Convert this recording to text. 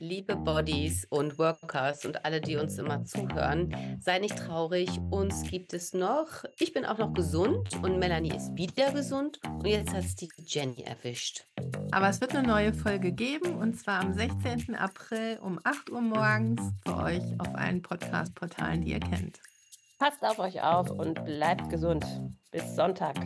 liebe Bodies und Workers und alle, die uns immer zuhören, sei nicht traurig, uns gibt es noch. Ich bin auch noch gesund und Melanie ist wieder gesund und jetzt hat es die Jenny erwischt. Aber es wird eine neue Folge geben und zwar am 16. April um 8 Uhr morgens für euch auf allen Podcast-Portalen, die ihr kennt. Passt auf euch auf und bleibt gesund. Bis Sonntag.